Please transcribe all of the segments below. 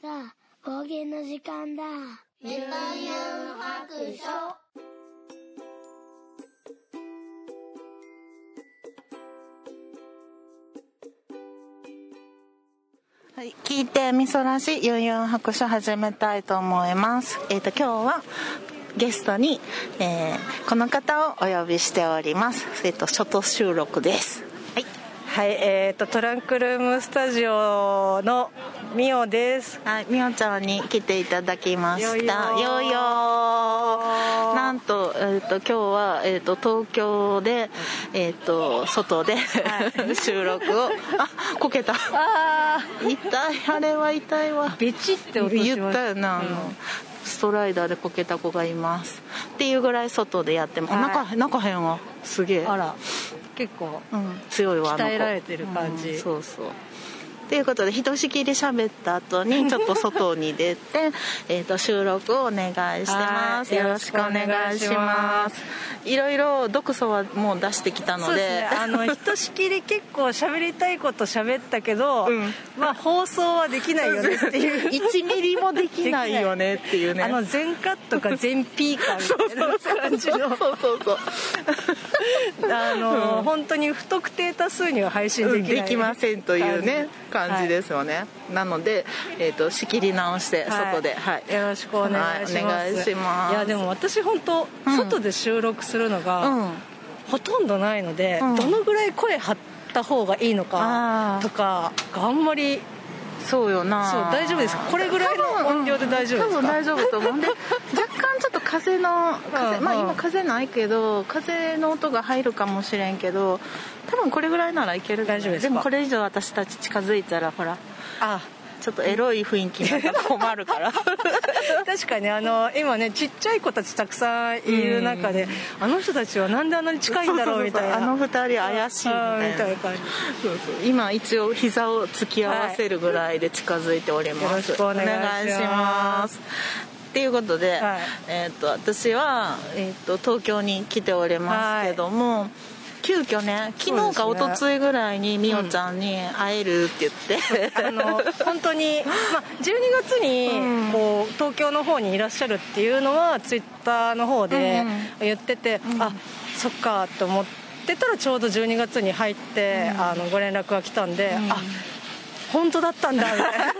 さあ、方言の時間だ。ゆとゆん白書。はい、聞いてみそらしゆんゆん白書始めたいと思います。えっ、ー、と今日はゲストに、えー、この方をお呼びしております。えっ、ー、と初等収録です。はい。はい、えっ、とトランクルームスタジオのみおです。はい、みおちゃんに来ていただきました。よよなんと、えっ、ー、と、今日は、えっ、ー、と、東京で、えっ、ー、と、外で、はい、収録を、あ、こけた。あ痛い、あれは痛いわ。ビチって音し言ったよな、あの、うん。ストライダーでこけた子がいます。っていうぐらい外でやっても、はい、中中へんわすげえ。あら結構、うん、強いわ鍛えられてる感じ、うん、そうそうということでひとしきり喋った後にちょっと外に出てえと収録をお願いしてます。よろしくお願いします。いろいろ毒素はもう出してきたので、ね、あの ひとしきり結構喋りたいこと喋ったけど、うん、まあ放送はできないよねっていう。1ミリもできないよねっていうね。あの全カットか全ピーカーみたいな感じの。そうそうそう あの、うん、本当に不特定多数には配信できない、できませんというね感じですよね、はい、なので、えーと、仕切り直して外で、はい、はい、よろしくお願いします、はい、す。いやでも私本当、うん、外で収録するのが、うん、ほとんどないので、うん、どのぐらい声張った方がいいのかとかがあんまりそうよな。そう大丈夫ですこれぐらいの音量で大丈夫ですか？多分大丈夫と思うんで。若 風の風、まあ今風ないけど風の音が入るかもしれんけど多分これぐらいならいける大丈夫ですでもこれ以上私たち近づいたらほらあ。ちょっとエロい雰囲気になったら困るから。確かにあの今ねちっちゃい子たちたくさんいる中で、あの人たちはなんであんなに近いんだろうみたいな。あの二人怪しいみたいな。感じ。そうそう。今一応膝を突き合わせるぐらいで近づいております、はい、よろしくお願いしますっていうことで、はい、えーと、私は、えーと、東京に来ておりますけども、はい。急遽ね昨日か一昨日ぐらいにみおちゃんに会えるって言って、うん、あの本当に、まあ、12月にこう東京の方にいらっしゃるっていうのはツイッターの方で言ってて、うん、あそっかと思ってたらちょうど12月に入って、うん、あのご連絡が来たんで、うん、あ本当だったんだみたいな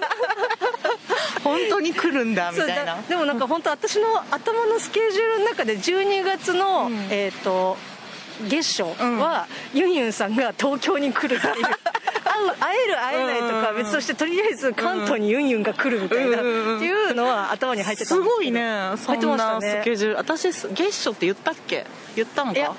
本当に来るんだみたいな。でもなんか本当私の頭のスケジュールの中で12月の、えっ、ー、と月初は、ユンユンさんが東京に来るっていう。会える会えないとか別としてとりあえず関東にユンユンが来るみたいなっていうのは頭に入ってたんですすごいね。そんなスケジュール、私月初って言ったっけ？言ったのか？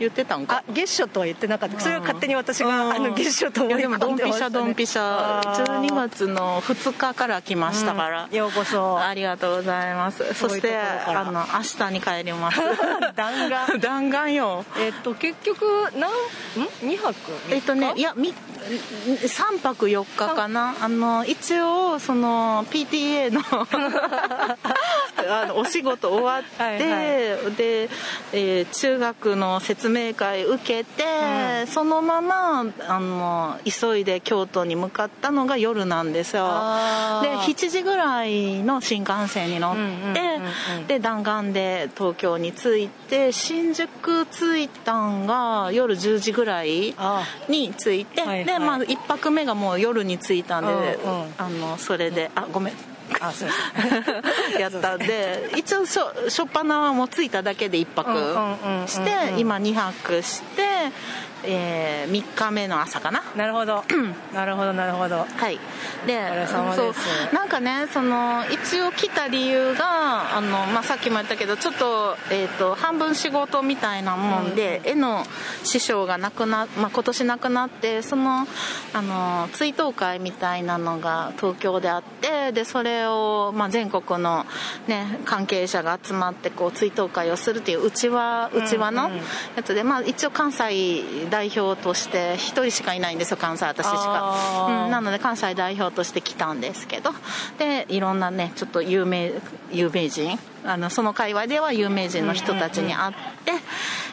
言ってたんか？あ月初とは言ってなかった。それは勝手に私が、あの月初と思い込んでました、ね、ドンピシャドンピシャ12月の2日から来ましたから、うん、ようこそ。ありがとうございます。そしてあの明日に帰ります。弾丸。弾丸よ。えっと結局何ん？2泊えっとねいや3泊4日かな。あの一応その PTA の あのお仕事終わって、はいはい、で、えー、中学の説明会受けて、うん、そのままあの急いで京都に向かったのが夜なんですよ。で7時ぐらいの新幹線に乗って、で弾丸で東京に着いて新宿着いたんが夜10時ぐらいに着いて、はいはい、でまあ1泊目がもう夜に着いたんで、うんうん、あのそれであごめんあそう やった。んで一応初初っ端はもう着いただけで1泊して今2泊してえー、3日目の朝かな？なるほど。なるほどなるほど。はい。でそうなんかねその一応来た理由があの、まあ、さっきも言ったけどちょっと,、えーと、半分仕事みたいなもんで、うん、絵の師匠が亡くな、まあ、今年亡くなってそのあの追悼会みたいなのが東京であってでそれを、まあ、全国の、ね、関係者が集まってこう追悼会をするっていううちわうちわのやつで、まあ、一応関西代表として1人しかいないんですよ関西私しか、うん、なので関西代表として来たんですけど。でいろんなねちょっと有名有名人あのその界隈では有名人の人たちに会って、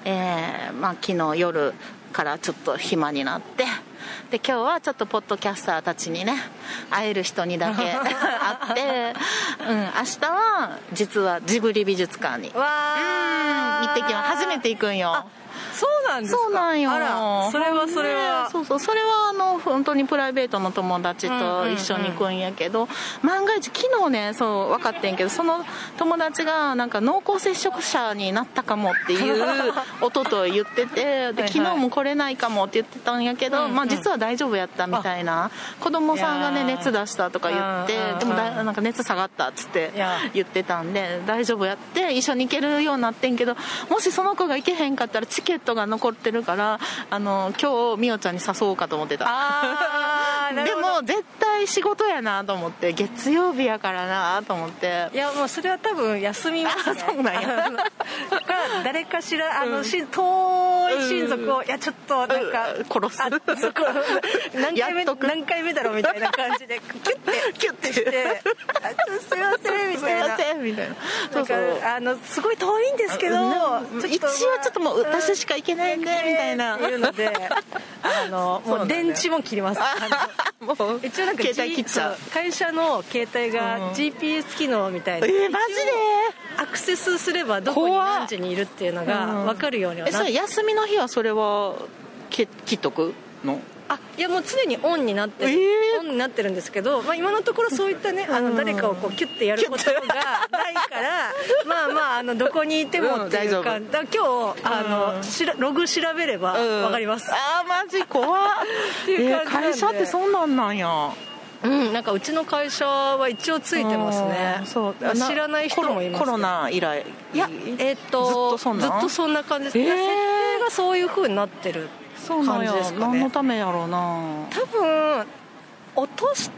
えーまあ、昨日夜からちょっと暇になって。で今日はちょっとポッドキャスターたちにね会える人にだけ 会って、うん、明日は実はジブリ美術館に。わー。行ってきます。初めて行くんよそうなんですか？そうなんよ。あらそれはそれは。ねそうそう。それはあの本当にプライベートの友達と一緒に行くんやけど、万が一昨日ねそう分かってんけどその友達がなんか濃厚接触者になったかもっていう 音と言っててで昨日も来れないかもって言ってたんやけど、うんうんまあ、実は大丈夫やったみたいな子供さんがね熱出したとか言ってでもだなんか熱下がったっつって言ってたんで大丈夫やって一緒に行けるようになってんけどもしその子が行けへんかったらチケットトが残ってるからあの今日みおちゃんに誘おうかと思ってた。あー。なるでも絶対仕事やなと思って月曜日やからなと思って。いやもうそれは多分休みますね。あそうなんや。誰かしらあの、うん。し遠い親族を、いやちょっとなんか、うん。殺す。何回目何回目だろうみたいな感じでキュッて。キュッて。して「あちょっとすいません」みすいたいなませんみたいな。なんかあのすごい遠いんですけど、うん。一応ちょっともう私しか行けないんでみたいな。いうのであの もう電池も切ります もう一応なんか携帯切っちゃう。会社の携帯うん。が GPS 機能みたいな、えー、マジで？アクセスすればどこに何時にいるっていうのが分かるようにはえそれなって休みの日はそれはけ切っとくの？あいやもう常にオンになってる、えー。オンになってるんですけど、まあ、今のところそういったねあの誰かをこうキュッてやることがないから まあまああのどこにいてもっていうか,、うんだ今日あの、しらログ調べればうん。分かります、あーマジ怖っ。ていう感じえー会社ってそんなんなんや。うん、なんかうちの会社は一応ついてますね。うんそう。まあ知らない人もいますコロナ以来。いやえっとずっとそんなん？ずっとそんな感じです、えー。設定がそういう風になってる感じですか何のねためやろうな。多分落とし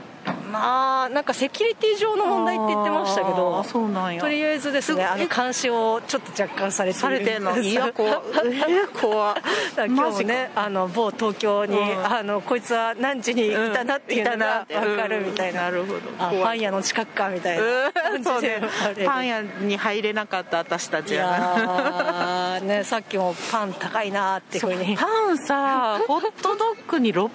まあなんかセキュリティ上の問題って言ってましたけあどーそうなんや。とりあえずですねあの監視をちょっと若干されてされてんの？いや怖っ。えー怖今日もねあの某東京に、うん。あのこいつは何時にいたなっていうのが分かるみたいな,、なるほど。あパン屋の近くかみたいな感じで。ね。パン屋に入れなかった私たちいやなやーね さっきもパン高いなっていうふうに。パンさホットドッグに600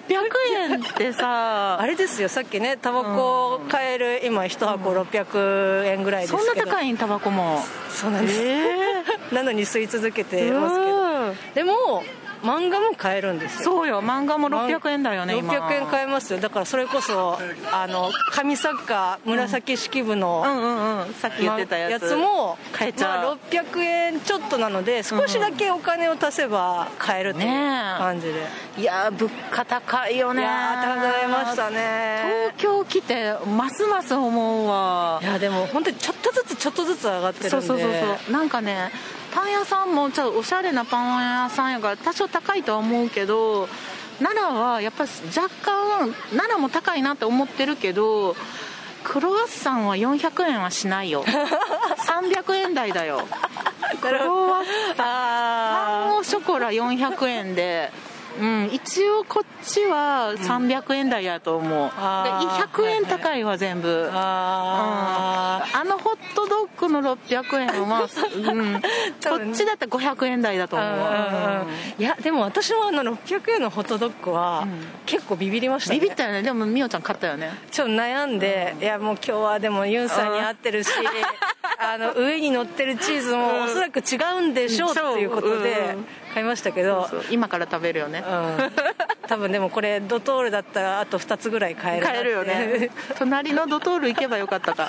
円ってさ。あれですよさっきねタバコ買える今1箱600円ぐらいですけど。そんな高いんタバコも。そうなんです、え なのに吸い続けえてますけど。うん。でも漫画も買えるんですよ。そうよ漫画も600円だよね今。600円買えますよ。だからそれこそあの紙作家紫式部の、うんうんうん。さっき言ってたやつ。やつも買えちゃう。まあ、600円ちょっとなので少しだけお金を足せば買えるっていう感じで、いやー物価高いよねいやー高くなりましたね。東京来てますます思うわ。いやでも本当にちょっとずつちょっとずつ上がってるんで。そうそうそうそう。なんかねパン屋さんもちょっとおしゃれなパン屋さんやから多少高いとは思うけど奈良はやっぱ若干奈良も高いなって思ってるけどクロワッサンは400円はしないよ。300円台だよ。クロワッサン。パンあオショコラ400円でうん、一応こっちは300円台やと思う、あー。で100円高いわ全部、あああのホットドッグの600円は、うん、こっちだったら500円台だと思う、うんうんうん。いやでも私もあの600円のホットドッグは結構ビビりましたね。ビビったよね。でもみおちゃん買ったよね。ちょっと悩んで、いやもう今日はでもユンさんに会ってるし あの上に乗ってるチーズもおそらく違うんでしょうっていうことでう。ん買いましたけど。今から食べるよね。うん。多分でもこれドトールだったらあと2つぐらい買える買えるよね。隣のドトール行けばよかったか。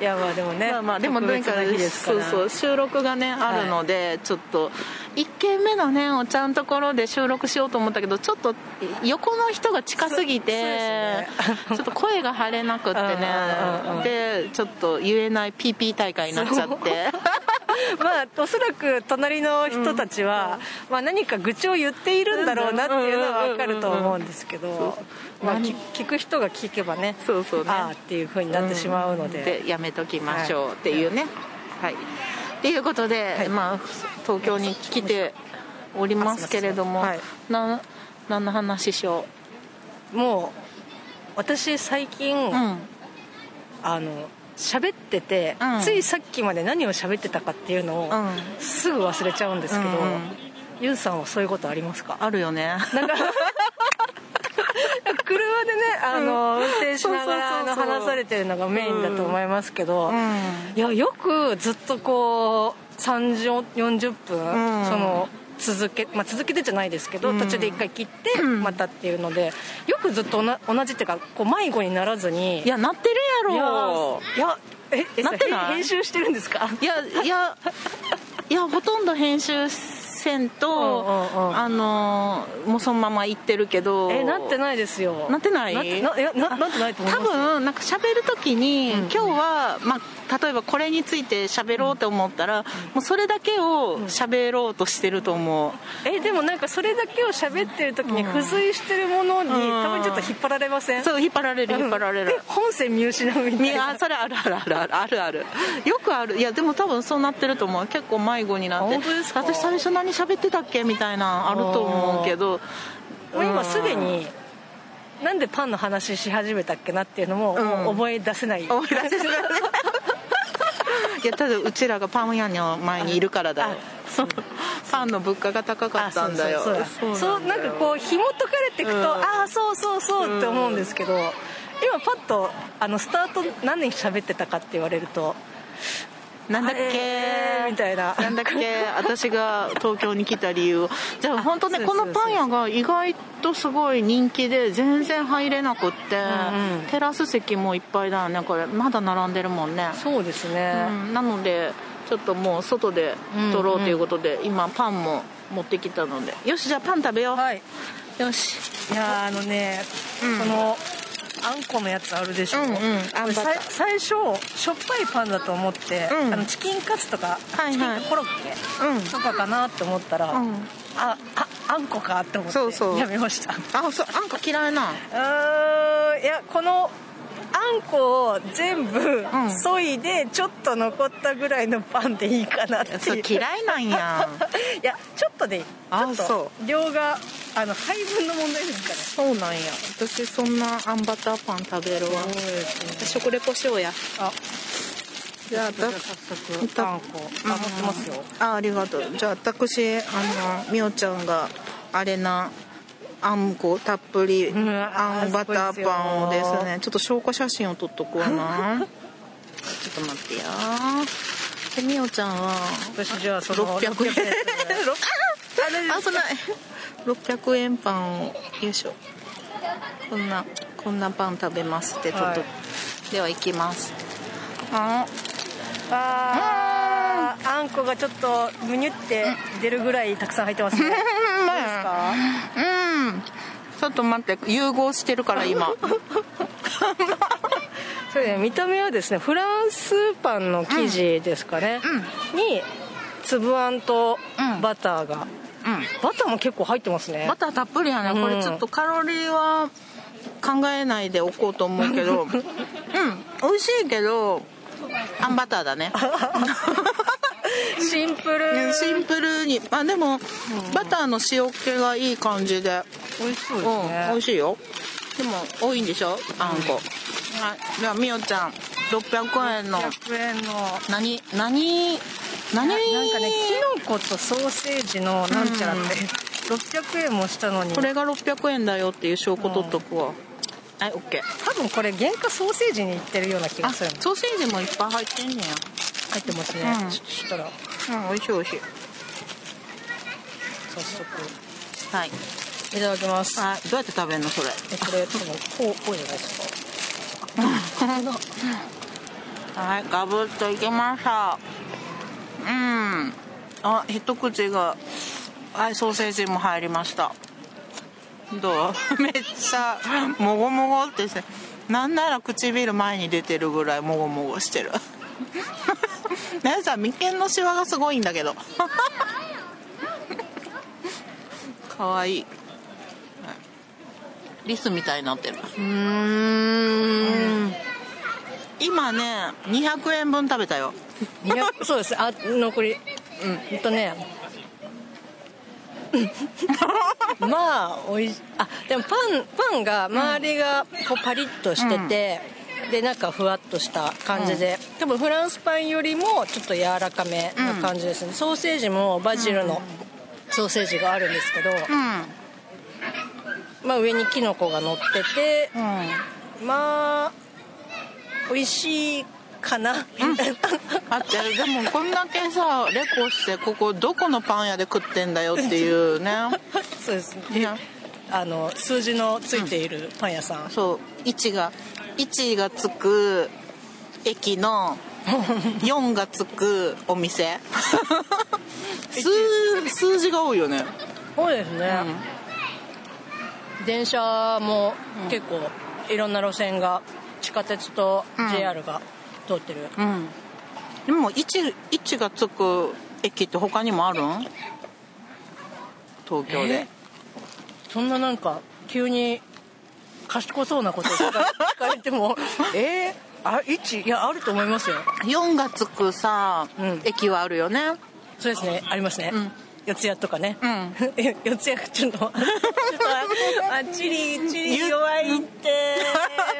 いやまあでもねまあまあでもな日ですから。そうそう。収録がねあるので、ちょっと1軒目のねお茶のところで収録しようと思ったけどちょっと横の人が近すぎてそちょっと声が張れなくってね。でちょっと言えない PP 大会になっちゃって。まあおそらく隣の人たちは、まあ、何か愚痴を言っているんだろうなっていうのは分かると思うんですけど、まあ、聞聞く人が聞けばねそうそうね。ああっていうふうになってしまうので,、でやめときましょうっていうね。はいっていうことで、まあ東京に来ておりますけれども、はい。な何の話しよもう私最近、ううん。あの喋ってて、うん。ついさっきまで何を喋ってたかっていうのを、うん。すぐ忘れちゃうんですけど、うんうん。ユンさんはそういうことありますか？あるよね。なんか 車でねあの、運転しながらあの話されてるのがメインだと思いますけど、いやよくずっとこう3040分、その続け、まあ、続けてじゃないですけど、途中で一回切ってまたっていうのでよくずっと同じっていうかこう迷子にならずにいやなってるやろ。いやええなってない？編集してるんですか？いやいやいやほとんど編集せんと、あのもうそのまま行ってるけど。えなってないですよ。なってない？なってないやななってないと思い多ます？分なんか喋る時に、うん。今日は、まあ、例えばこれについて喋ろうと思ったら、もうそれだけを喋ろうとしてると思う、えでもなんかそれだけを喋ってる時に付随してるものに、うん。たまにちょっと引っ張られません？そう引っ張られる引っ張られる。え、本線見失うみたいいなやそれあるあるあるあるある。あるよくある。いやでも多分そうなってると思う。結構迷子になって本当ですか？私最初何喋ってたっけみたいなあると思うけど。もう今すでになんでパンの話し始めたっけなっていうのもうん。もう覚え出せない、思い出せないいやただうちらがパン屋の前にいるからだよ。パンの物価が高かったんだよ。あそうそうそう。そうなんかこう紐解かれていくと、うん。ああそうそうそうって思うんですけど、今パッとあのスタート何年喋ってたかって言われるとなんだっけ？ー。みたいな。なんだっけ？私が東京に来た理由じゃあ本当ねそうこそうそう。のパン屋が意外とすごい人気で全然入れなくって、んうん。テラス席もいっぱいだよねこれ。まだ並んでるもんね。そうですね、うん、なのでちょっともう外で撮ろうということで、今パンも持ってきたので。よしじゃあパン食べよう、はい。よし。いやーあのね、このあんこのやつあるでしょ、うんうん。最初しょっぱいパンだと思って、うん。あのチキンカツとか、はいはい。チキンコロッケうん。とかかなって思ったら、うん。あああんこかって思ってそうそう。やめました。あそうあんこ嫌いなうーんいやこのあんこを全部ん。削いでちょっと残ったぐらいのパンでいいかなっていう。嫌いなんや。いやちょっとでいい。あちょっとそ量があの配分の問題ですかねそうなんや。私そんなあんバターパン食べるわ。ね。食レポしようや。あ。じゃあじゃあ早速。あんこ。あ持ってますよ。あありがとう。じゃあ私あのみおちゃんがあれなあんこたっぷりんあんバターパンをですねちょっと証拠写真を撮っとくわな。ちょっと待ってや。でみおちゃんは私じゃあその600円。600円。あそんな600円パンをよいしょ。こんなこんなパン食べますって撮っと、はい。では行きます。ああーあんこがちょっとむにゅって出るぐらいたくさん入ってますね。どうですか？うん。ちょっと待って。融合してるから今。そうね。見た目はですねフランスパンの生地ですかね、に粒あんとバターが、うん。バターも結構入ってますね。バターたっぷりやね。これちょっとカロリーは考えないでおこうと思うけど。うん。美味しいけどあんバターだね シンプル。シンプルに。あでもバターの塩気がいい感じで。美味しそうですうんね美味しいよ。でも多いんでしょ？あんこ、はい。ではみおちゃん600円の。100円の。何何何？ななんかねキノコとソーセージのなんちゃらって、600円もしたのに。これが600円だよっていう証拠取っとくわ、はいオッケー。多分これ原価ソーセージにいってるような気があする。ソーセージもいっぱい入ってんねや入ってますね、うん。ちょっとしたら。うん美味しい美味しい。早速。はい。いただきます。はい。どうやって食べるのそれ？えこれ多分こうこうじゃないですか。はいガブッといけました。うん。あ一口がはいソーセージも入りました。どう？めっちゃもごもごってなんなら唇前に出てるぐらいもごもごしてる ねさ眉間のシワがすごいんだけど。かわいい。リスみたいになってる。うん。今ね200円分食べたよ。200 そうです。あ残り。うん。ほんとね。まあおいしあでもパンパンが周りがこうパリッとしてて、で中ふわっとした感じで、多分フランスパンよりもちょっと柔らかめな感じですね、ソーセージもバジルのソーセージがあるんですけど、うん。まあ、上にキノコが乗ってて、うん。まあ美味しいかな、みたいな。あってでもこんだけさレコしてここどこのパン屋で食ってんだよっていうね。そうですいや。あの数字のついているパン屋さん、そう。位置が位置がつく駅の4がつくお店。数数字が多いよね。そうですね、電車も結構いろんな路線が地下鉄と JR が通ってる、うん。でも位置位置がつく駅って他にもあるん？東京で。えそんななんか急に賢そうなことを聞かれても えー、あ一いやあると思いますよ。4がつくさ、うん。駅はあるよね。そうですね。ありますね、ん。四谷とかね、うん。え四谷ちょっと ちょっとああチリチリ弱いって。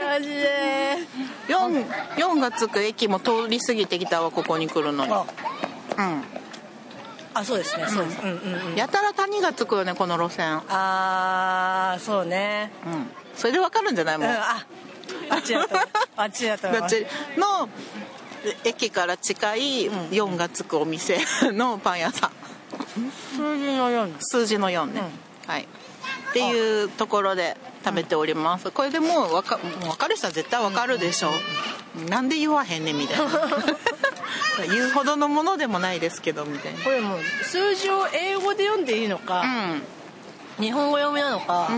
マジで。4, 4がつく駅も通り過ぎてきたわここに来るのに。あ。うんあそうですね。そうです、うん、うんうん。やたら谷がつくよねこの路線。あーそうね。うん。それでわかるんじゃない？う。んもうああっちだとあっちだと思いますだっての駅から近い4がつくお店 のパン屋さん。数字の4数字の4ね、はい。っていうところで食べております、これでもうわかもう分かる人は絶対分かるでしょ、なんで言わへんねんみたいな 言うほどのものでもないですけどみたいな。これもう数字を英語で読んでいいのか、日本語読みなのか、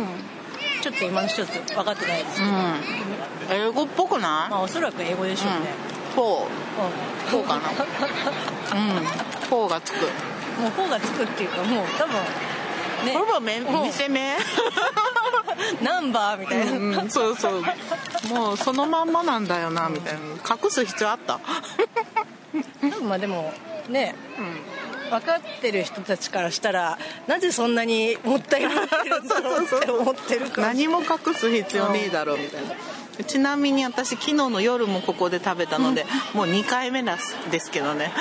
ちょっと今の一つ分かってないですけど、うん、うん、英語っぽくまあないおそらく英語でしょうね、 four。うん。 four かな。うん。 four がつく。もう「four」がつくっていうかもう多分ね。ほぼめもう店名ナンバーみたいな、うんそうそう。もうそのまんまなんだよなみたいな。隠す必要あった？まあでもね、分かってる人たちからしたらなぜそんなにもったいないってるんだろうって思ってるから。何も隠す必要ねえだろみたいな。ちなみに私昨日の夜もここで食べたのでもう2回目ですですけどね。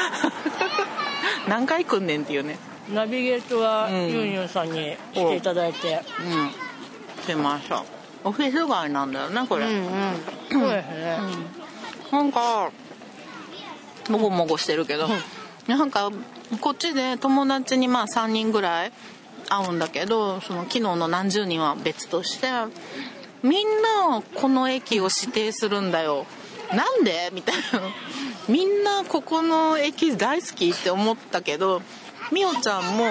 何回来んねんっていうね。ナビゲートはうんユンユンさんにしていただいて。うん。出ました。オフィス街なんだよねこれ、うんうん。そうですね、なんかもごもごしてるけど、なんかこっちで友達にまあ3人ぐらい会うんだけどその昨日の何十人は別としてみんなこの駅を指定するんだよ。なんで？みたいな。みんなここの駅大好きって思ったけどみおちゃんも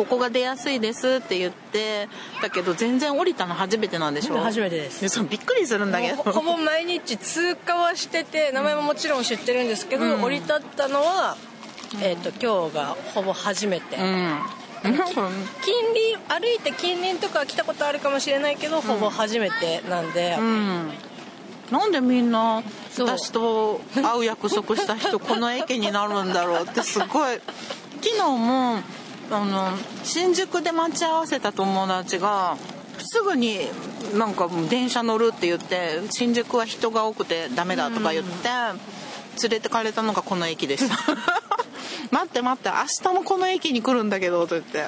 ここが出やすいですって言ってだけど全然降りたの初めてなんでしょ初めてです。でそのびっくりするんだけど。ほほぼ毎日通過はしてて名前ももちろん知ってるんですけど、うん。降り立ったのは、えー、と今日がほぼ初めて、うん。近隣歩いて近隣とかは来たことあるかもしれないけど、ほぼ初めてなんで、うん。なんでみんな私と会う約束した人この駅になるんだろうってすごい。昨日もあの新宿で待ち合わせた友達がすぐになんか電車乗るって言って新宿は人が多くてダメだとか言って連れてかれたのがこの駅でした。待って待って明日もこの駅に来るんだけどと言って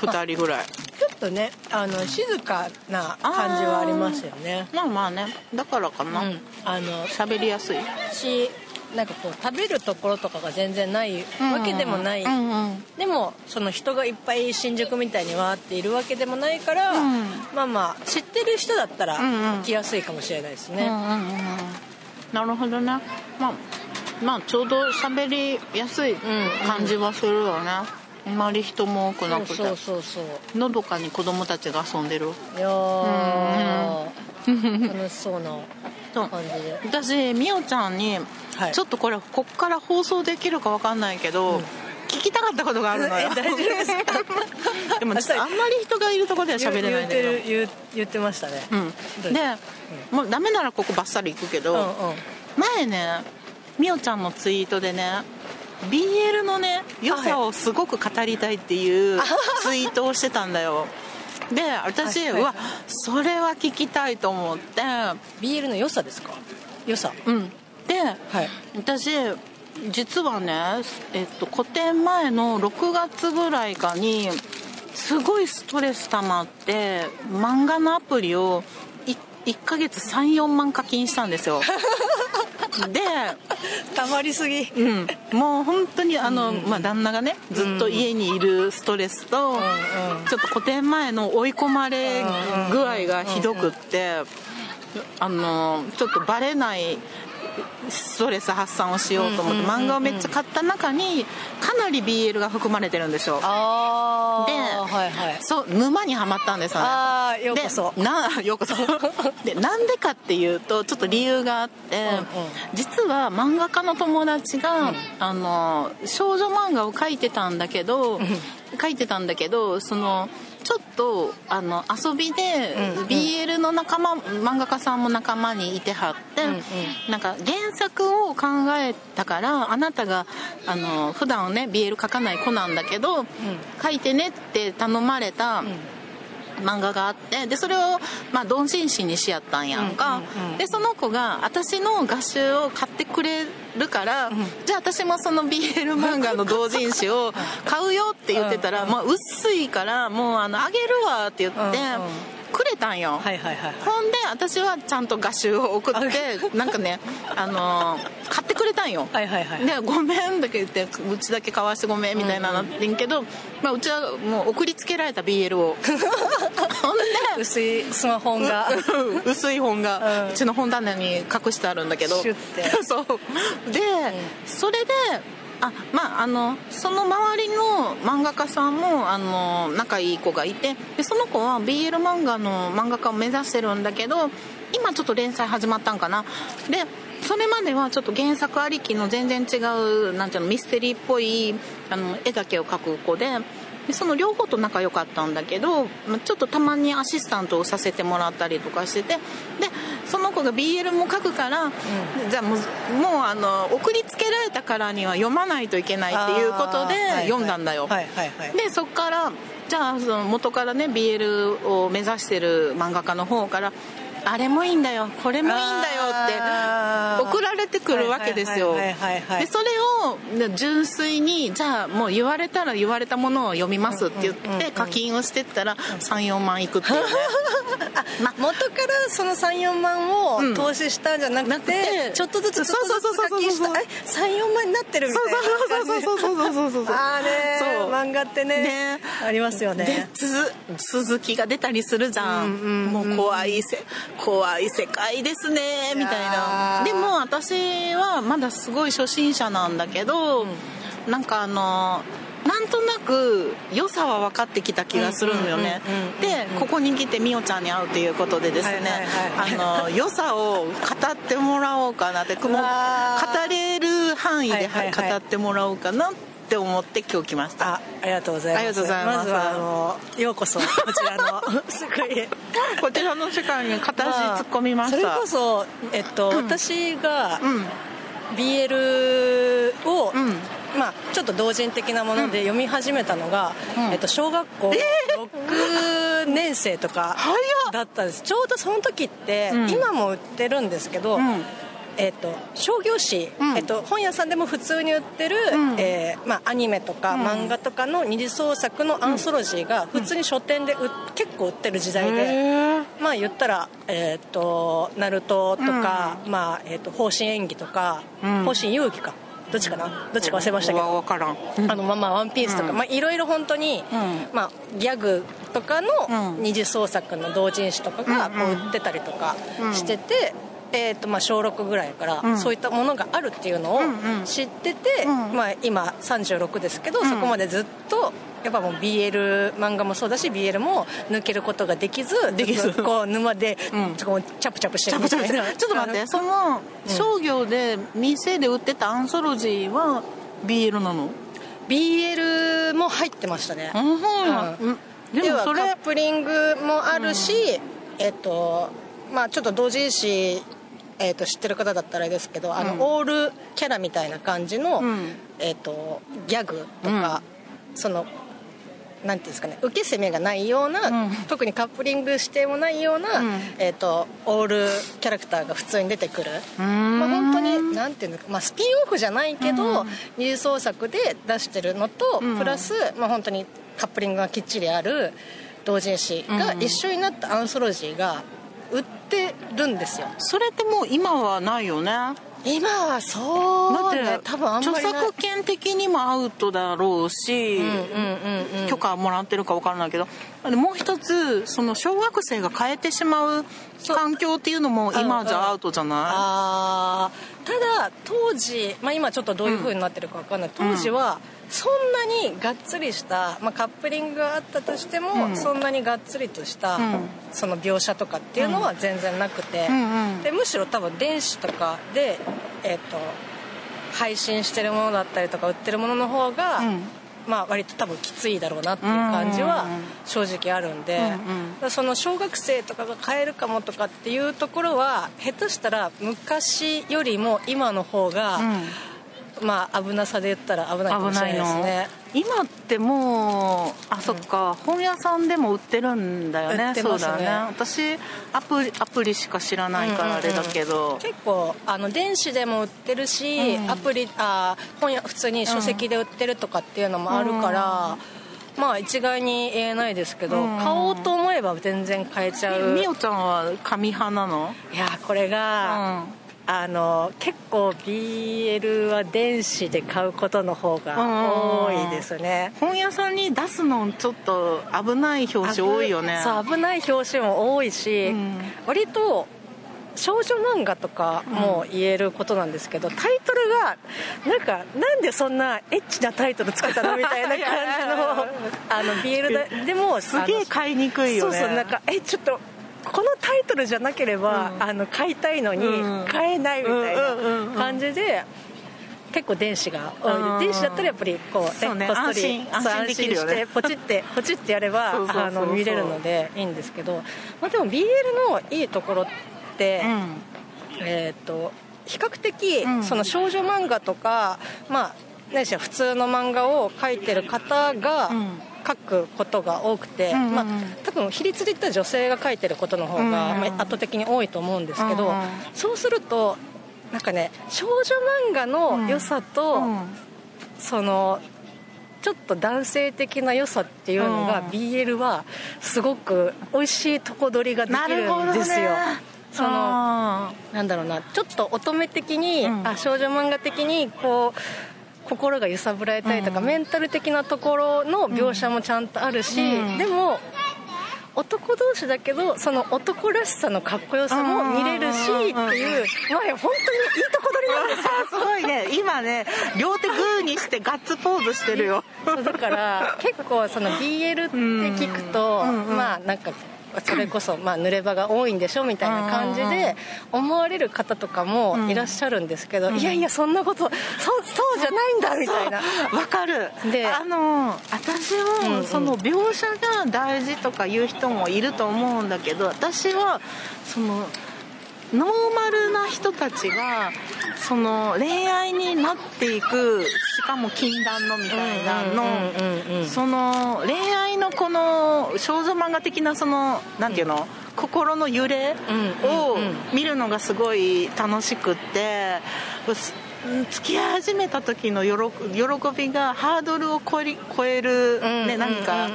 2人ぐらい。ちょっとねあの静かな感じはありますよね。まあまあね。だからかな、うん。あの喋りやすい。しなんかこう食べるところとかが全然ないわけでもない、うんうんでもその人がいっぱい新宿みたいにわーっているわけでもないから、うん。まあまあ知ってる人だったらうんうん。来やすいかもしれないですね、うんうんうんなるほどねまあまあちょうど喋りやすい感じはするよね、あんまり人も多くなくて。そうそうそうそう。のどかに子供たちが遊んでる。いやー。楽しそうなそう私みおちゃんに、はい。ちょっとこれこっから放送できるかわかんないけど、聞きたかったことがあるのよ。え大丈夫ですか？でもあんまり人がいるところでは喋れないんだけど言ってる言ってましたね、うん、で、もうダメならここバッサリ行くけど、うんうん。前ねみおちゃんのツイートでね BL のね良さをすごく語りたいっていうツイートをしてたんだよ。はいはい。うわそれは聞きたいと思って。BL の良さですか？良さ。うん。ではい。私実はね、えっと、個展前の6月ぐらいかにすごいストレス溜まって漫画のアプリを 1, 1ヶ月34万課金したんですよ でたまりすぎ、うん、もう本当にあの、まあ、旦那がねずっと家にいるストレスと、ちょっと個展前の追い込まれ具合がひどくって、あのちょっとバレないストレス発散をしようと思って漫画をめっちゃ買った中にかなり BL が含まれてるんですよ。ああではいはい。そう沼にはまったんですよね。ああようこそ。ようこそ。で なんでかっていうとちょっと理由があって、うんうん。実は漫画家の友達が、あの少女漫画を描いてたんだけど描いてたんだけどそのちょっとあの遊びで、うんうん。BL の仲間漫画家さんも仲間にいてはって、うんうん。なんか原作を考えたからあなたがあの普段ね BL 描かない子なんだけど、描いてねって頼まれた、漫画があってでそれを、まあ、同人誌にしやったんやんか、うんうんうん。でその子が私の画集を買ってくれるから、じゃあ私もその BL 漫画の同人誌を 買うよって言ってたら、うん。まあ、薄いからもうあのあげるわって言って、くれたんよ、はいはいはいほんで私はちゃんと画集を送って なんかねあのー買ってくれたんよ。はいはいはい。で「ごめん」だけ言って「うちだけ買わしてごめん」みたいななってんけど、まあ、うちはもう送りつけられた BL を。ほんで薄いスマホが。う ん薄い本がうん。うちの本棚に隠してあるんだけど。シュッて。そう。で、それであまああのその周りの漫画家さんもあの仲いい子がいてでその子は BL 漫画の漫画家を目指してるんだけど今ちょっと連載始まったんかな。でそれまではちょっと原作ありきの全然違うなんていうのミステリーっぽいあの絵だけを描く子ででその両方と仲良かったんだけどまあちょっとたまにアシスタントをさせてもらったりとかしててでその子が BL も書くから、じゃあもうもうあの送りつけられたからには読まないといけないっていうことで読んだんだよ、はいはいはい。でそっからじゃあその元からね BL を目指してる漫画家の方からあれもいいんだよ。これもいいんだよって送られてくるわけですよ。でそれを純粋にじゃあもう言われたら言われたものを読みますって言って課金をしてったら34万いくっていうね。ま、元からその34万を投資したんじゃなくて、うん、ちょっとずつちょっとずつ課金した。う34万になってるみたいな感じ。そうそうそうそうそうそうああそう漫画ってねねありますよねで続きが出たりするじゃ、うんうんうん、もう怖いせ怖い世界ですねみたいな。ーでも私はまだすごい初心者なんだけど、なんかあのなんとなく良さは分かってきた気がするのよね。うんうんうんうんでここに来てみおちゃんに会うということでですね、あの良さを語ってもらおうかなってもう語れる範囲で語ってもらおうかなって思って今日来ました。あありがとうございます。ありがとうございます。ずはあのようこそこちらの。すごい。こちらの世界に片足突っ込みました、それこそ、えっと私がうん。BL を、うん。まあ、ちょっと同人的なもので読み始めたのが、うん。えっと、小学校6年生とかだったんです。ちょうどその時って、うん。今も売ってるんですけど、うんえっと、商業誌、うん。えっと、本屋さんでも普通に売ってる、うん。えーまあ、アニメとかうん。漫画とかの二次創作のアンソロジーが普通に書店でう結構売ってる時代で。まあ言ったら、えっとナルトとか、まあえっと方針演技とか、うん。方針遊戯か。どっちかな？どっちか忘れましたけど、わからん。あのまあまあワンピースとか、うん。まあいろいろ本当に、うん。まあギャグとかのうん。二次創作の同人誌とかがこう売ってたりとかしてて。えーとまあ、小6ぐらいから、うん。そういったものがあるっていうのをうんうん。知ってて、うん。まあ、今36ですけど、うん。そこまでずっとやっぱもう BL 漫画もそうだし BL も抜けることができずできず。こう沼で、うん。ちょっとこうチャプチャプしてるみたいな。ちょっと待ってその商業で店で売ってたアンソロジーは BL なの？BL も入ってましたね、うん。うん。でもそれカップリングもあるし、えっとまあちょっと同人誌えっと知ってる方だったらあれですけどあの、うんオールキャラみたいな感じの、うん。えっとギャグとか、そのなんていうんですかね受け攻めがないような、うん。特にカップリングしてもないような、うん。えっとオールキャラクターが普通に出てくる、まあ、本当になんていうのか、まあ、スピンオフじゃないけど、うん。二次創作で出してるのと、うん。プラス、まあ、本当にカップリングがきっちりある同人誌が一緒になったアンソロジーが売ってるんですよ、それってもう今はないよね？今はそう、ね、だって多分著作権的にもアウトだろうし、うんうんうんうん。許可もらってるか分からないけどもう一つその小学生が変えてしまう環境っていうのも今じゃアウトじゃない？あー。ただ当時、まあ、今ちょっとどういう風になってるか分かんない、当時はそんなにがっつりした、まあ、カップリングがあったとしても、うん。そんなにがっつりとした、うん。その描写とかっていうのは全然なくて、うんうん。でむしろ多分電子とかで、えー、と配信してるものだったりとか売ってるものの方が、うん。まあ割と多分きついだろうなっていう感じは正直あるんで、うんうん。その小学生とかが買えるかもとかっていうところは下手したら昔よりも今の方が、まあ危なさで言ったら危ないかもしれないですね。今ってもうあそっか、本屋さんでも売ってるんだよね。ね。そうだよね。私アプリアプリしか知らないからあれだけど、結構あの電子でも売ってるし、うん。アプリあ本屋普通に書籍で売ってるとかっていうのもあるから、まあ一概に言えないですけど、うん。買おうと思えば全然買えちゃう。みおちゃんは紙派なの？いやこれが、あの結構 BL は電子で買うことの方が多いですね。本屋さんに出すのちょっと危ない表紙多いよね。そう危ない表紙も多いし、うん。割と少女漫画とかも言えることなんですけど、タイトルがなんかなんでそんなエッチなタイトルつけたのみたいな感じの あの BL だでもすげえ買いにくいよね。そうそうなんかえちょっとこのタイトルじゃなければ、あの買いたいのにうん。買えないみたいうんうんうんうん。な感じで結構電子が多いうん。電子だったらやっぱりこう、そうね。こっそり安心してポチってポチってやればあの見れるのでいいんですけど、まあ、でも BL のいいところって、うん。えー、と比較的、うん。その少女漫画とかまあ何しろ普通の漫画を描いてる方がうん書くことが多くて、うんうんうん。まあ、多分比率で言ったら女性が書いてることの方が、うんうんまあ、圧倒的に多いと思うんですけど、うんうん。そうするとなんかね少女漫画の良さと、うん。そのちょっと男性的な良さっていうのが、うん。BL はすごく美味しいとこ取りがでなきるんですよ。そのあなんだろうなちょっと乙女的に、うん。あ少女漫画的にこう心が揺さぶられたりとか、うん。メンタル的なところの描写もちゃんとあるし、うん。でも男同士だけどその男らしさのかっこよさも見れるしっていう、まあ、本当にいいとこ取りなんですよ。ーすごいね。今ね両手グーにしてガッツポーズしてるよ。そうだから結構その BL って聞くと、うん。うん。まあなんかそれこそまあ濡れ場が多いんでしょみたいな感じで思われる方とかもいらっしゃるんですけど、いやいやそんなことそそうじゃないんだみたいな。わかる。であの私うんうん。はその描写が大事とか言う人もいると思うんだけど私はそのノーマルな人たちがその恋愛になっていくしかも禁断のみたいなの。その恋愛のこの少女漫画的なそのなんていうの？心の揺れを見るのがすごい楽しくって付き合い始めた時の喜喜びがハードルを超えり超える、ね、何か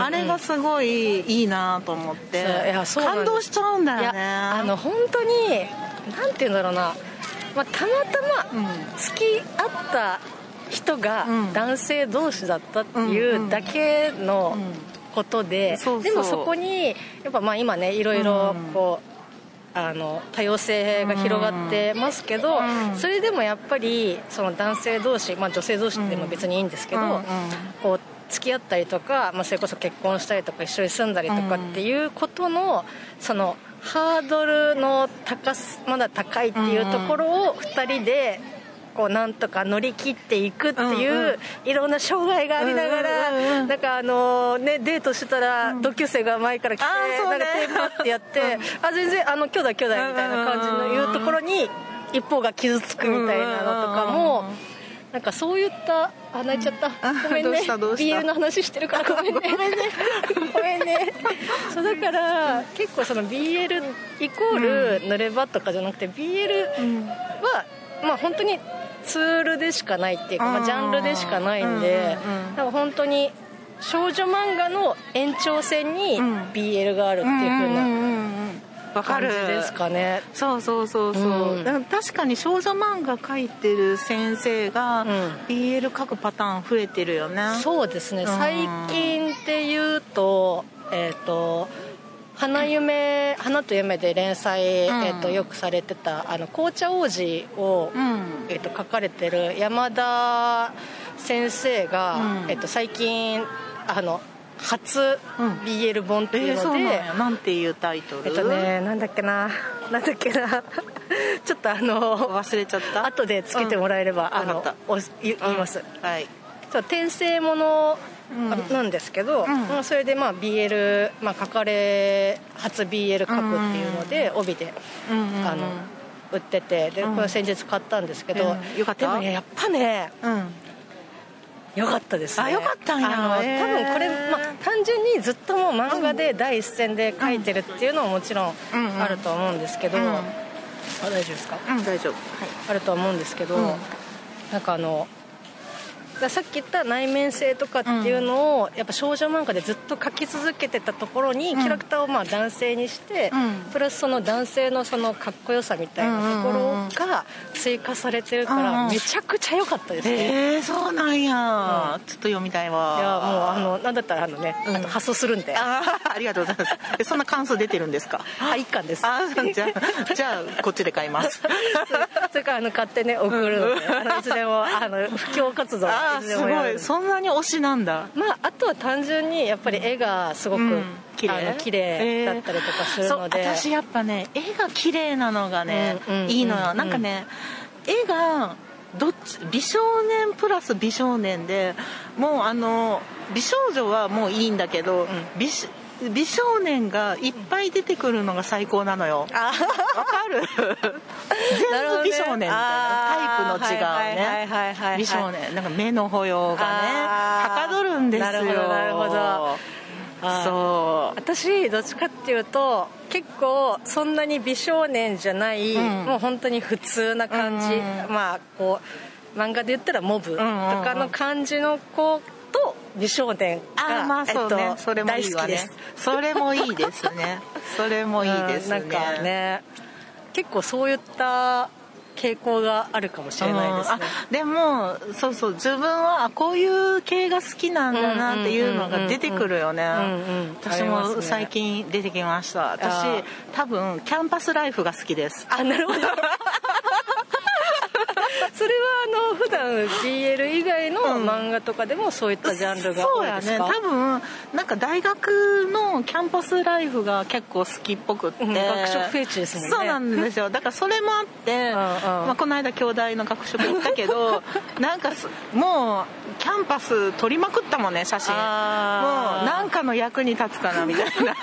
あれがすごいいいなと思って。感動しちゃうんだよね。あの本当になんて言うんだろうな、まあ、たまたうん。ま付き合った人がうん。男性同士だったってうんいううん。だけのことで、でもそこにやっぱまあ今ねいろいろうん。こう、あの多様性が広がってますけど、うんそれでもやっぱりその男性同士、まあ、女性同士でも別にいいんですけど、こう付き合ったりとか、まあ、それこそ結婚したりとか一緒に住んだりとかっていうことのそのハードルの高すまだ高いっていうところを2人でこうなんとか乗り切っていくっていう、いろんな障害がありながら、なんかあのねデートしてたら同級生が前から来て、なんかテープパってやって、あ全然あの兄弟兄弟みたいな感じのいうところに一方が傷つくみたいなのとかも。なんかそういったあ泣いちゃった。あごめんね。BL の話してるから ごめんね。ごめんね。ごめんね。そうだから結構その BL イコール濡れ場とかじゃなくて BL はまあ本当にツールでしかないっていうか、まあ、ジャンルでしかないんでうんうん本当に少女漫画の延長線に BL があるっていうふうな感じですかね。そうそうそうそう、うん、だから確かに少女漫画描いてる先生が BL 描くパターン増えてるよね、そうですね。最近っていうとえっ、ー、と花夢花と夢で連載、うん、えーと、よくされてた「あの紅茶王子を」うん、えーと、書かれてる山田先生が、うん、えーと、最近あの初 BL 本っていうので、えー、なんていうタイトル？えっとねなんだっけななんだっけな ちょっとあの忘れちゃった？後でつけてもらえれば、あの言います、はい。転生ものなんですけど、うん、それでまあ BL、まあ、書かれ初 BL 書くっていうので、帯で、あの売っててでこれ先日買ったんですけど、よかった？でもねやっぱね、よかったですね。あよかったんやあの、多分これ、まあ、単純にずっともう漫画で第一線で書いてるっていうのももちろんあると思うんですけど、あ大丈夫ですか、うん、大丈夫、はい、あると思うんですけど、うん、なんかあのさっき言った内面性とかっていうのを、やっぱ少女漫画でずっと描き続けてたところに、キャラクターをまあ男性にして、プラスその男性のそのかっこよさみたいなところが追加されてるから、めちゃくちゃ良かったですね。へえそうなんや、ちょっと読みたいわ。いやもうあのなんだったらあのね、あの発送するんで。あありがとうございます。そんな関数出てるんですか？はい一巻です。あじゃあじゃあこっちで買います。それからあの買ってね送るので、あのいつでもあの布教活動。あすごい。そんなに推しなんだ。まああとは単純にやっぱり絵がすごく、うん、綺麗。綺麗だったりとかするので、えー、私やっぱね絵が綺麗なのがね、うんうん、いいのよ、なんかね絵がどっち美少年プラス美少年でもうあの美少女はもういいんだけど、うん、美美少年がいっぱい出てくるのが最高なのよ。わかる？全部美少年みたいな。タイプの違うね。美少年。なんか目の保養がねはかどるんですよ。なるほどなるほど。そう。私どっちかっていうと結構そんなに美少年じゃない、うん、もう本当に普通な感じ、うん、まあこう漫画で言ったらモブとかの感じの子と美少年が、あまあそうね、えっと、それもいいわね。それもいいですね。それもいいですね、うん、なんかね結構そういった傾向があるかもしれないですね、でもそうそう自分はこういう系が好きなんだなっていうのが出てくるよね。私も最近出てきました。私多分キャンパスライフが好きです。あなるほど。それはあの普段 BL 以外の漫画とかでもそういったジャンルが多いですか、うん、そうやね。多分なんか大学のキャンパスライフが結構好きっぽくって、うん、学食フェチですもんね。そうなんですよ。だからそれもあってまあ、この間兄弟の学食行ったけど なんかもうキャンパス撮りまくったもんね写真。もうなんかの役に立つかなみたいな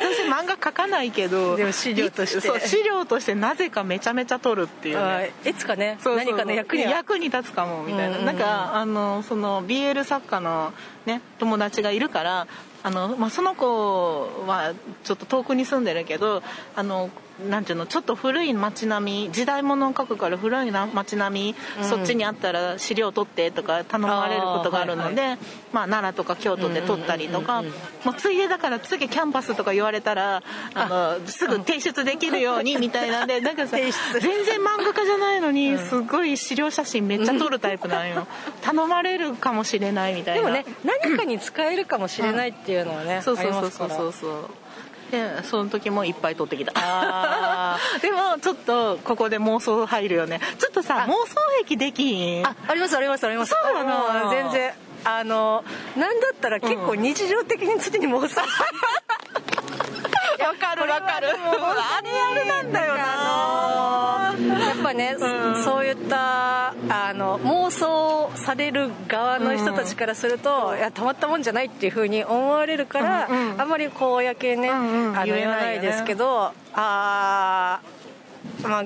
私漫画描かないけどでも資料として。そう資料としてなぜかめちゃめちゃ撮るっていうね。いつかね何かの役に役に立つかもみたいな、うん。うん、なんかあのその BL 作家のね友達がいるからあの、まあ、その子はちょっと遠くに住んでるけどあのなんていうのちょっと古い街並み時代物を描くから古い街並み、うん、そっちにあったら資料取ってとか頼まれることがあるので、はいはい、まあ、奈良とか京都で取ったりとか、もうついでだから次キャンパスとか言われたらあのすぐ提出できるようにみたいなんで なんかさ全然漫画家じゃないのにすごい資料写真めっちゃ撮るタイプなんよ。頼まれるかもしれないみたいな。でもね何かに使えるかもしれないっていうのはね、うん、そうそうそうそう。そうでその時もいっぱい撮ってきた。でもちょっとここで妄想入るよね。ちょっとさ妄想癖できん？あありますありますあります。そうなの。全然あのなんだったら結構日常的に常に妄想。わかるわかる。あれあれなんだよなぱね、うん、そういったあの妄想される側の人たちからすると、うん、いやたまったもんじゃないっていうふうに思われるから、うんうん、あんまり公にね、うんうん、あの言えないですけど、ね、あまあ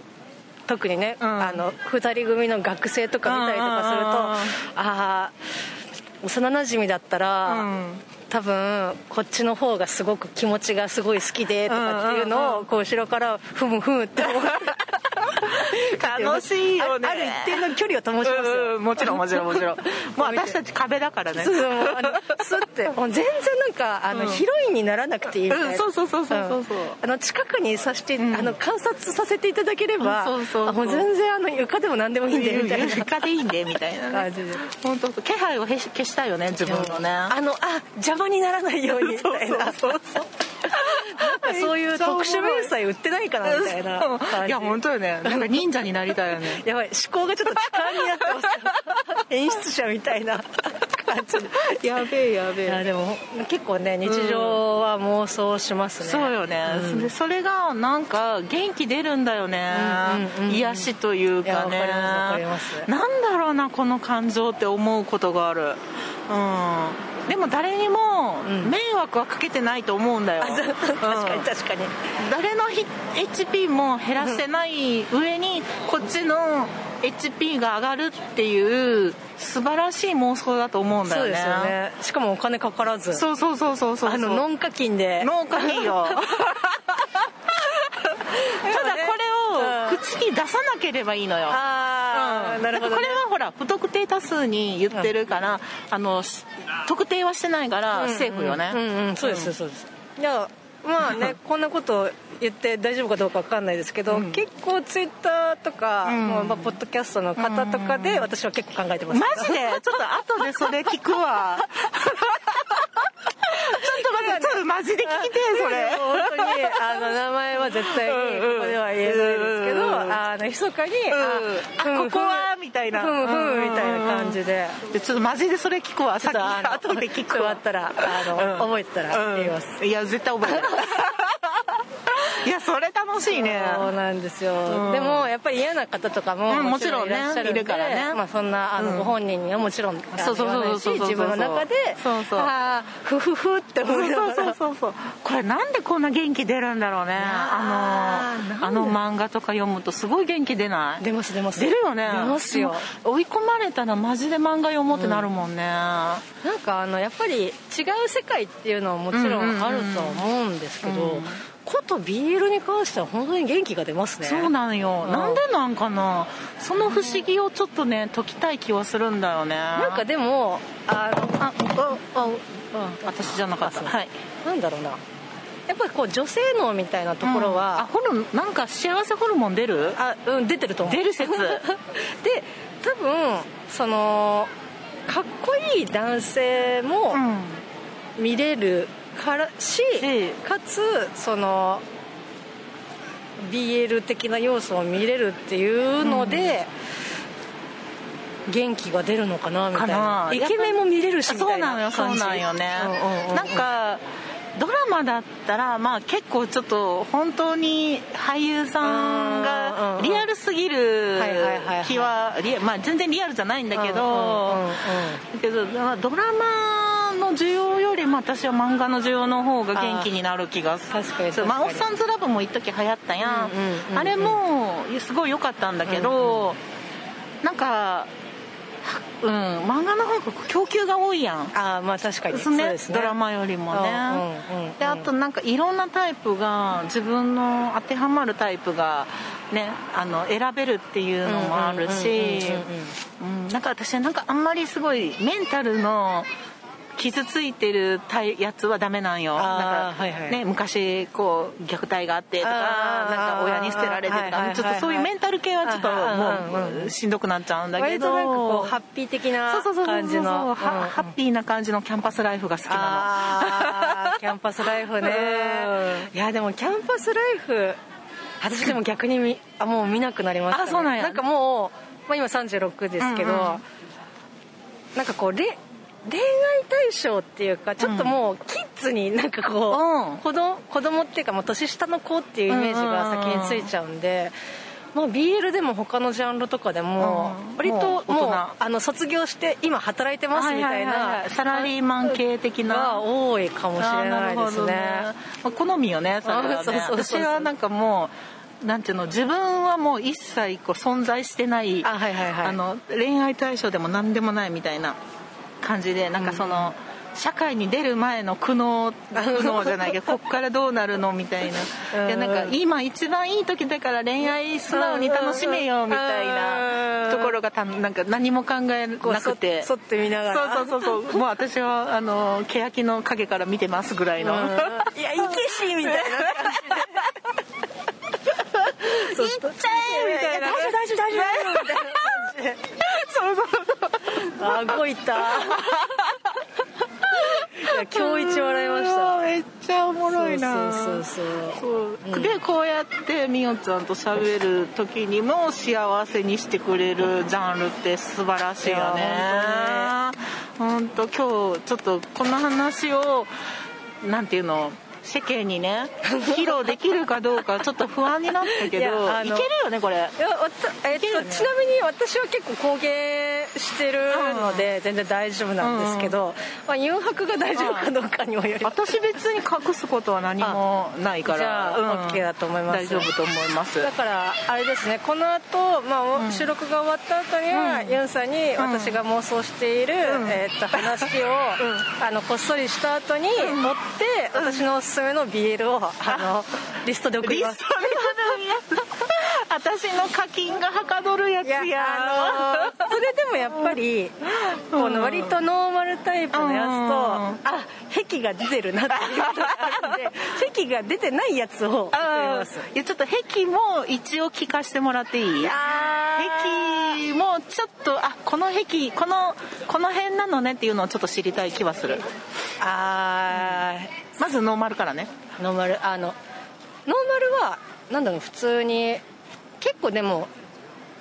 特にね、うん、あの2人組の学生とか見たりとかすると、ああ幼なじみだったら、うん、多分こっちの方がすごく気持ちがすごい好きでとかっていうのをこう後ろからふむふむって思う楽しいよね。ある一定の距離を保ちますよ、もちろんもちろんもちろん。もう私たち壁だからね。そうそうあのスッて。もう全然なんかあの、ヒロインにならなくていいみたいな、うんそうそうそうそうそうそう。あの近くにさして、あの観察させていただければ、そうそうそうあもう全然あの床でも何でもいいんでみたいな。床でいいんでみたいな感じで。本当気配を消したいよね自分のね。あのあ邪魔にならないようにみたいな。そうそうそう なんかそういう特殊明細売ってないかなみたいないや本当よねなんか忍者になりたいよね。やばい思考がちょっと痴漢になってます演出者みたいな感じ。やべえやべいやでも結構ね日常は妄想しますね、そうよね、うん。でそれがなんか元気出るんだよね、うんうんうん癒しというかね。かりますわかります。なんだろうなこの感情って思うことがある。うんでも誰にもうん。迷惑はかけてないと思うんだよ、う。確かに確かに。誰のひ HP も減らしてない上にこっちの HP が上がるっていう素晴らしい妄想だと思うんだよね。そうですよね。しかもお金かからず。そうそうそうそうそうあのノン課金で。農家費よ。ただこれを口に出さなければいいのよ。ああ、うん。なるほど、ね、これはほら不特定多数に言ってるから、あのし特定はしてないからセーフよね、うんうんうん。そうです。そうです。いやまあね こんなこと言って大丈夫かどうかわかんないですけど、うん。結構ツイッターとか、うん。もうまあ、ポッドキャストの方とかで私は結構考えてます。マジで？ちょっと後でそれ聞くわ と待ってちょっとマジで聞きてえそれ。本当にあの名前は絶対にここでは言えないですけど、うんうんあの密かに、うんあここはみたいな。ふんふんみたいな感じで。でちょっとマジでそれ聞くわ。さっき後で聞くわ。終わったらあの、うん。覚えてたら言います、うん。いや絶対覚えてるいやそれ楽しいね。そうなんですよ、うん。でもやっぱり嫌な方とかもうんもちろんいらっしゃるんで、もちろんねからね。まあ、そんなあの、うん。ご本人にはもちろんそうそうそう言わないしそう。そうそう自分の中でそうそうああふふふって思いな。がらそうそうそうそう。これなんでこんな元気出るんだろうね。あのあの漫画とか読むとすごい元気出ない。出ます出ます。出るよね。出ますよ。追い込まれたらマジで漫画読もうってなるもんね、なんかあのやっぱり違う世界っていうのはもちろんあるとは思うんですけど、うんこと BL に関しては本当に元気が出ますね。そうなんよ、うん。なんでなんかな？その不思議をちょっとね解きたい気はするんだよね。ななんかでもあのあああうん私じゃなかった。はい。なんだろうな。やっぱりこう女性能みたいなところうん。あは、ホルなんか幸せホルモン出る？あうん出てると思う。出る説。で多分そのかっこいい男性もうん。見れるからし、しかつその BL 的な要素を見れるっていうので、元気が出るのかなみたいな。イケメンも見れるしみたいそうなのよな感じ。そうなんよね、なんかドラマだったらまあ結構ちょっと本当に俳優さんがリアルすぎる気はまあ全然リアルじゃないんだけど、けどまあドラマの需要よりも私は漫画の需要の方が元気になる気がする。確かにそうまあ、オ確かにッサンズラブも一時流行ったやん,、うんうんうんうん。あれもすごい良かったんだけど、なんかうん漫画の方が供給が多いやん。ああまあ確かに。そうですね。ドラマよりもね、うんうんうんであとなんかいろんなタイプが自分の当てはまるタイプがねあの選べるっていうのもあるし。うんうんうんうんうんなんか私はなんかあんまりすごいメンタルの傷ついてるやつはダメなんよ。なんか、はいはい。ね、昔こう虐待があってとかなんか親に捨てられてとはいはいはいちょっとそういうメンタル系はちょっともうしんどくなっちゃうんだけ割どとなんかこうハッピー的なそうそうそうそう感じの。はハッピーな感じのキャンパスライフが好きなあーキャンパスライフね。いやでもキャンパスライフ私でも逆にみあもう見なくなりました、ね、あそうなんや。なんかもう、まあ、今36ですけど、うんうん。なんかこうれ恋愛対象っていうかちょっともうキッズになんかこう、うん。子供子供っていうかもう年下の子っていうイメージが先についちゃうんで、まあ、BL でも他のジャンルとかでもうん。割ともうあの卒業して今働いてますみたいなはいサラリーマン系的な。が多いかもしれないですね。まあ、好みよねそれはね。私はなんかもうなんていうの自分はもう一切こう存在してないあはいはいはい。あの恋愛対象でも何でもないみたいな感じでなんかその、社会に出る前の苦悩苦悩じゃないけど こっからどうなるのみたいな。いやなんか今一番いい時だから恋愛素直に楽しめよみたいなところがたなんか何も考えなくて。そって見ながら。そうそうそうそう。もう私はあの欅の陰から見てますぐらいの。いやいけしみたいな感じで。行っちゃえみたいな。大丈夫大丈夫大丈夫みたいなそうそうそう。あごい。たいや今日一笑いました。めっちゃおもろいな。そうそうそう。そう、でこうやってみおちゃんと喋る時にも幸せにしてくれるジャンルって素晴らしいよね。本当今日ちょっとこの話をなんていうの？世間にね披露できるかどうかちょっと不安になったけどいいけるよねこれ。いやえっといけるよね。ちなみに私は結構工芸してるので全然大丈夫なんですけど、まあ、誘白が大丈夫かどうかにもより私別に隠すことは何もないからじゃあ、うん。OK だと思います。大丈夫と思います。だからあれですねこの後、まあ収録が終わった後には、ユンさんに私が妄想している、えーっと話を、あのこっそりした後に持って、私のおすめの BL をあのリストで送ります。リストに貼るやつ私の課金がはかどるやつやいやあのそれでもやっぱり、この割とノーマルタイプのやつと、あ癖が出てるなっていうのがあるんで 癖が出てないやつをいやちょっと壁も一応聞かせてもらっていい？壁もちょっとあこの壁このこの辺なのねっていうのをちょっと知りたい気はする。あー。まずノーマルからね。ノーマルあのノーマルはなんだろう普通に結構でも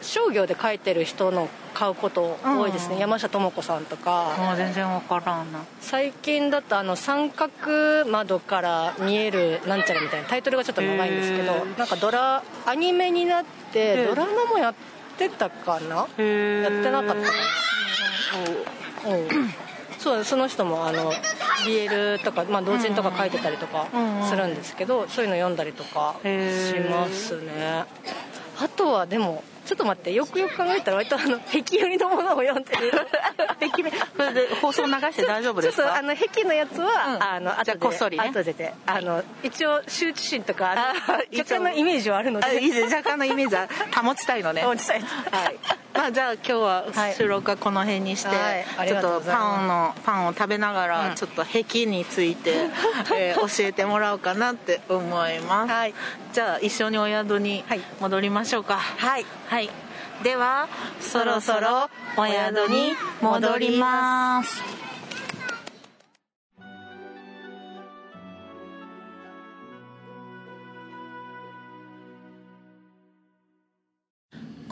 商業で書いてる人の買うこと多いですね、うん。山下智子さんとか、もう全然わからんな。最近だとあの三角窓から見えるなんちゃらみたいなタイトルがちょっと長いんですけどなんかドラアニメになってドラマもやってたかな？やへってなかったかな。うんそうその人もあの BL とか、まあ、同人とか書いてたりとかうんするんですけどそういうの読んだりとかしますねあとはでもちょっと待ってよくよく考えたら割とあの 壁寄りのものを読んでる。壁面それで放送流して大丈夫ですか？ちょっとあの壁のやつは、うん。あの後でじゃあこっそりね。後でで。あの一応羞恥心とかあのあ若干のイメージはあるので。あいいです。若干のイメージは保ちたいのね。保ちたい。はい。まあじゃあ今日は収録はこの辺にして、はい。ちょっとパンのパンを食べながら、うん。ちょっと壁について、えー教えてもらおうかなって思います、はい。じゃあ一緒にお宿にはい。戻りましょうか。はい。はい。ではそろそろお宿に戻ります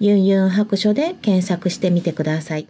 ユンユン白書で検索してみてください。